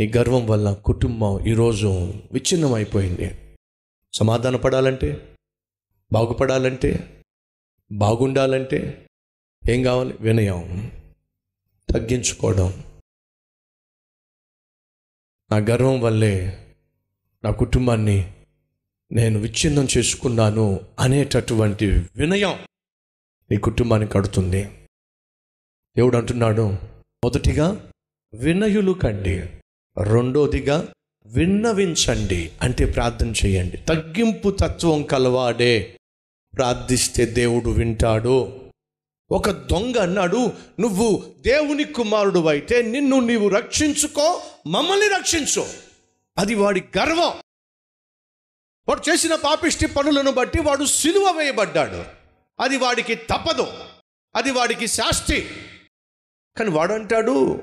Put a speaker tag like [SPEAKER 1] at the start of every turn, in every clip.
[SPEAKER 1] నీ గర్వం వల్ల కుటుంబం ఈరోజు విచ్ఛిన్నం అయిపోయింది సమాధాన పడాలంటే బాగుపడాలంటే బాగుండాలంటే ఏం కావాలి? వినయం. తగ్గించుకోవడం. నా గర్వం వల్లే నా కుటుంబాన్ని నేను విచ్ఛిన్నం చేసుకున్నాను అనేటటువంటి వినయం నీ కుటుంబానికి కడుతుంది. దేవుడు అంటున్నాడు మొదటిగా వినయులు కండి. రెండోదిగా విన్నవించండి అంటే ప్రార్థన చేయండి. తగ్గింపు తత్వం కలవాడే ప్రార్థిస్తే దేవుడు వింటాడు. ఒక దొంగ అన్నాడు నువ్వు దేవుని కుమారుడు అయితే నిన్ను నీవు రక్షించుకో మమ్మల్ని రక్షించు. అది వాడి గర్వం. వాడు చేసిన పాపిష్టి పనులను బట్టి వాడు సిలువ వేయబడ్డాడు. అది వాడికి తప్పదు. అది వాడికి శాస్తి. కానీ వాడు అంటాడు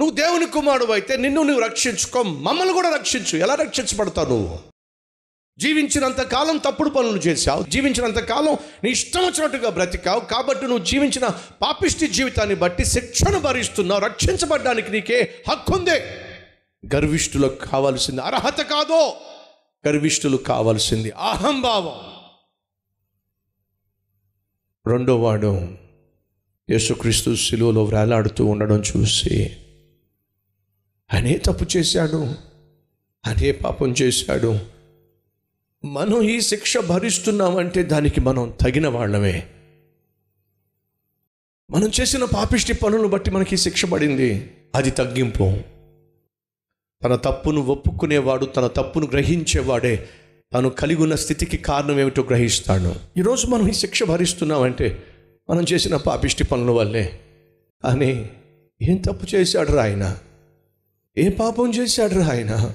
[SPEAKER 1] నువ్వు దేవుని కుమారుడు అయితే నిన్ను నువ్వు రక్షించుకో మమ్మల్ని కూడా రక్షించు. ఎలా రక్షించబడతావు నువ్వు? జీవించినంత కాలం తప్పుడు పనులు చేశావు జీవించినంత కాలం నీ ఇష్టం వచ్చినట్టుగా బ్రతికావు కాబట్టి నువ్వు జీవించిన పాపిష్టి జీవితాన్ని బట్టి శిక్షను భరిస్తున్నావు రక్షించబడ్డానికి నీకే హక్కుందే గర్విష్ఠులకు కావాల్సింది అర్హత కాదో గర్విష్ఠులు కావాల్సింది అహంభావం. రెండో వాడు యేసుక్రీస్తు శిలువలో వేలాడుతూ ఉండడం చూసి అనే తప్పు చేశాడు. అనే పాపం చేశాడు. మనం ఈ శిక్ష భరిస్తున్నామంటే దానికి మనం తగిన వాళ్ళమే. మనం చేసిన పాపిష్టి పనులను బట్టి మనకి శిక్ష పడింది. అది తగ్గింపు. తన తప్పును ఒప్పుకునేవాడు తన తప్పును గ్రహించేవాడే తను కలిగి ఉన్న స్థితికి కారణం ఏమిటో గ్రహిస్తాడు. ఈరోజు మనం ఈ శిక్ష భరిస్తున్నామంటే మనం చేసిన పాపిష్టి పనుల వల్లే. అని ఏం తప్పు చేశాడు రా ఆయన? ఏ పాపం చేశాడు ఆయన?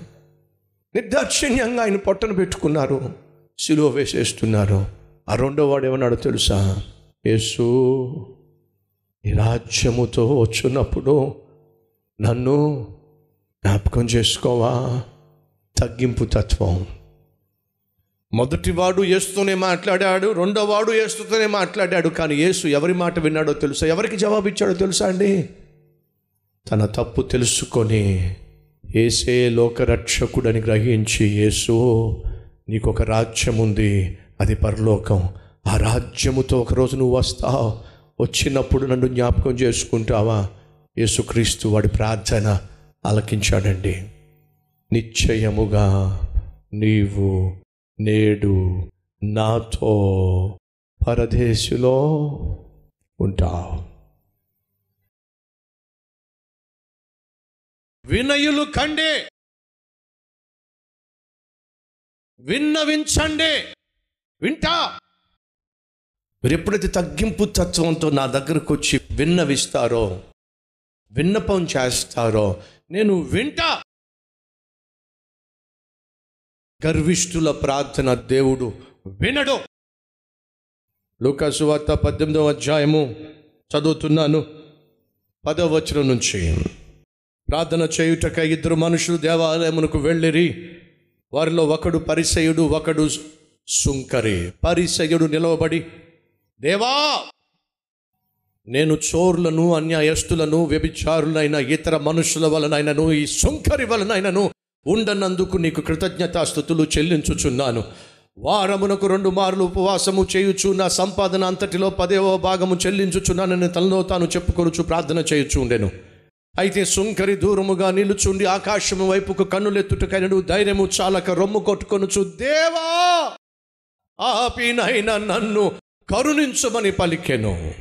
[SPEAKER 1] నిర్దాక్షిణ్యంగా ఆయన పొట్టను పెట్టుకున్నారు. సిలువ వేసేస్తున్నారు. ఆ రెండో వాడు ఏమన్నాడో తెలుసా? యేసు ఈ రాజ్యముతో వచ్చినప్పుడు నన్ను జ్ఞాపకం చేసుకోవా? తగ్గింపు తత్వం. మొదటివాడు యేసుతోనే మాట్లాడాడు రెండో వాడు మాట్లాడాడు కానీ యేసు ఎవరి మాట విన్నాడో తెలుసా? ఎవరికి జవాబు ఇచ్చాడో తెలుసా అండి? తన తప్పు తెలుసుకొని ఏసే లోకరక్షకుడని గ్రహించి యేసు నీకు ఒక రాజ్యం ఉంది అది పరలోకం. ఆ రాజ్యముతో ఒకరోజు నువ్వు వస్తావు. వచ్చినప్పుడు నన్ను జ్ఞాపకం చేసుకుంటావా? యేసుక్రీస్తు వాడి ప్రార్థన ఆలకించాడండి. నిశ్చయముగా నీవు నేడు నాతో పరదేశులో ఉంటావు. వినయులు కండే. విన్నవించండి. వింటా. మీరు ఎప్పుడైతే తగ్గింపు తత్వంతో నా దగ్గరకు వచ్చి విన్నవిస్తారో విన్నపం చేస్తారో నేను వింటా. గర్విష్ఠుల ప్రార్థన దేవుడు వినడు. లూకాసు వార్త పద్దెనిమిదవ అధ్యాయము చదువుతున్నాను. పదవచనం నుంచి. ప్రార్థన చేయుటక ఇద్దరు మనుషులు దేవాలయమునకు వెళ్ళిరి. వారిలో ఒకడు పరిసయుడు ఒకడు సుంకరి. పరిసయుడు నిలవబడి దేవా నేను చోర్లను అన్యాయస్తులను వ్యభిచారులైన ఇతర మనుషుల వలనైనను ఈ సుంకరి వలనైనను ఉండనందుకు నీకు కృతజ్ఞతాస్థుతులు చెల్లించుచున్నాను. వారమునకు రెండు మార్లు ఉపవాసము చేయుచు నా సంపాదన అంతటిలో పదేవ భాగము చెల్లించుచున్నానని తనలో తాను చెప్పుకొనుచు ప్రార్థన చేయుచు ఉండెను. అయితే సుంకరి దూరముగా నిలుచుండి ఆకాశము వైపుకు కన్నులెత్తుటకైనడు ధైర్యము చాలక రొమ్ము కొట్టుకొనుచు దేవా ఆపినైనా నన్ను కరుణించమని పలికెను.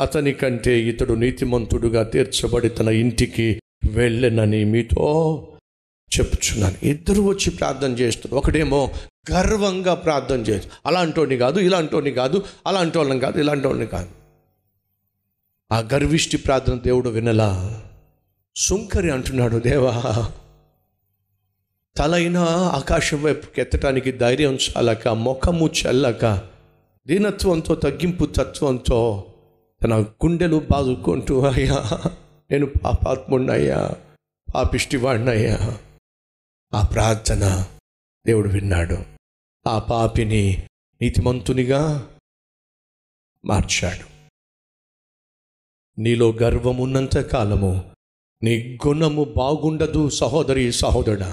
[SPEAKER 1] అతని కంటే ఇతడు నీతిమంతుడుగా తీర్చబడి తన ఇంటికి వెళ్ళనని మీతో చెప్పుచున్నాను. ఇద్దరు వచ్చి ప్రార్థన చేస్తున్నారు. ఒకడేమో గర్వంగా ప్రార్థన చేస్తారు అలాంటోని కాదు ఇలాంటోని కాదు అలాంటి వాళ్ళని కాదు ఇలాంటి వాళ్ళని కాదు. ఆ గర్విష్టి ప్రార్థన దేవుడు వినలా. సుంకరి అంటున్నాడు దేవా తలైన ఆకాశం వైపుకి ఎత్తటానికి ధైర్యం చాలక ముఖము చల్లక దీనత్వంతో తగ్గింపు తత్వంతో తన గుండెలు బాదుకుంటూ అయ్యా నేను పాపాత్ముడినయ్యా పాపిష్టివాడినయ్యా ఆ ప్రార్థన దేవుడు విన్నాడు. ఆ పాపిని నీతిమంతునిగా మార్చాడు. నీలో గర్వమున్నంత కాలము నీ గుణము బాగుండదు సహోదరి సహోదరుడ.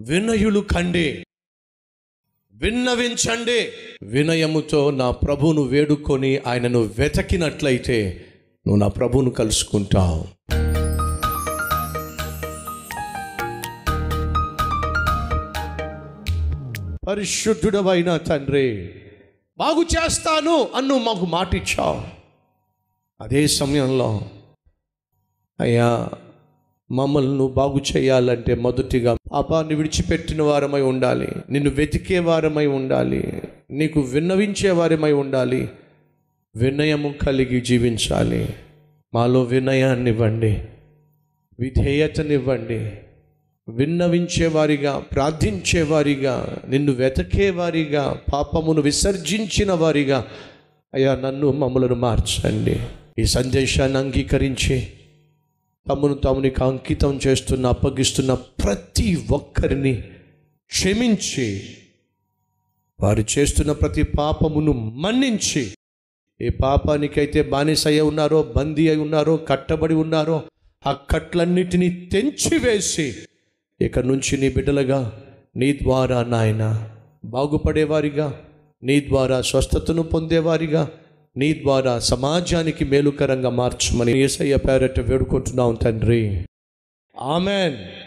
[SPEAKER 1] వినయులు కండి విన్నవించండి వినయముతో నా ప్రభువును వేడుకొని ఆయనను వెతకినట్లయితే నువ్వు నా ప్రభువును కలుసుకుంటావు. పరిశుద్ధుడవైన తండ్రి బాగు చేస్తాను అన్ను మాకు మాట ఇచ్చావు అదే సమయంలో అయ్యా మమ్మల్ని నువ్వు బాగు చేయాలంటే మొదటిగా పాపాన్ని విడిచిపెట్టిన వారమై ఉండాలి నిన్ను వెతికే వారమై ఉండాలి నీకు విన్నవించే వారమై ఉండాలి వినయము కలిగి జీవించాలి. మాలో వినయాన్నివ్వండి విధేయతనివ్వండి. విన్నవించేవారిగా ప్రార్థించేవారిగా నిన్ను వెతకేవారిగా పాపమును విసర్జించిన వారిగా అయ్యా నన్ను మమ్మలను మార్చండి. ఈ సందేశాన్ని అంగీకరించి తమను తాము అంకితం చేస్తున్న అప్పగిస్తున్న ప్రతి ఒక్కరిని క్షమించి వారు చేస్తున్న ప్రతి పాపమును మన్నించి ఏ పాపానికైతే బానిసయ్య ఉన్నారో బందీ అయి ఉన్నారో కట్టబడి ఉన్నారో ఆ కట్లన్నిటినీ తెంచివేసి ఇక నుంచి నీ బిడ్డలుగా? నీ ద్వారా నాయన బాగుపడేవారిగా. నీ ద్వారా స్వస్థతను పొందేవారిగా. నీ ద్వారా సమాజానికి మేలుకరంగా మార్చమని ఏసయ్య పేరట వేడుకుంటున్నాం తండ్రి. ఆమెన్.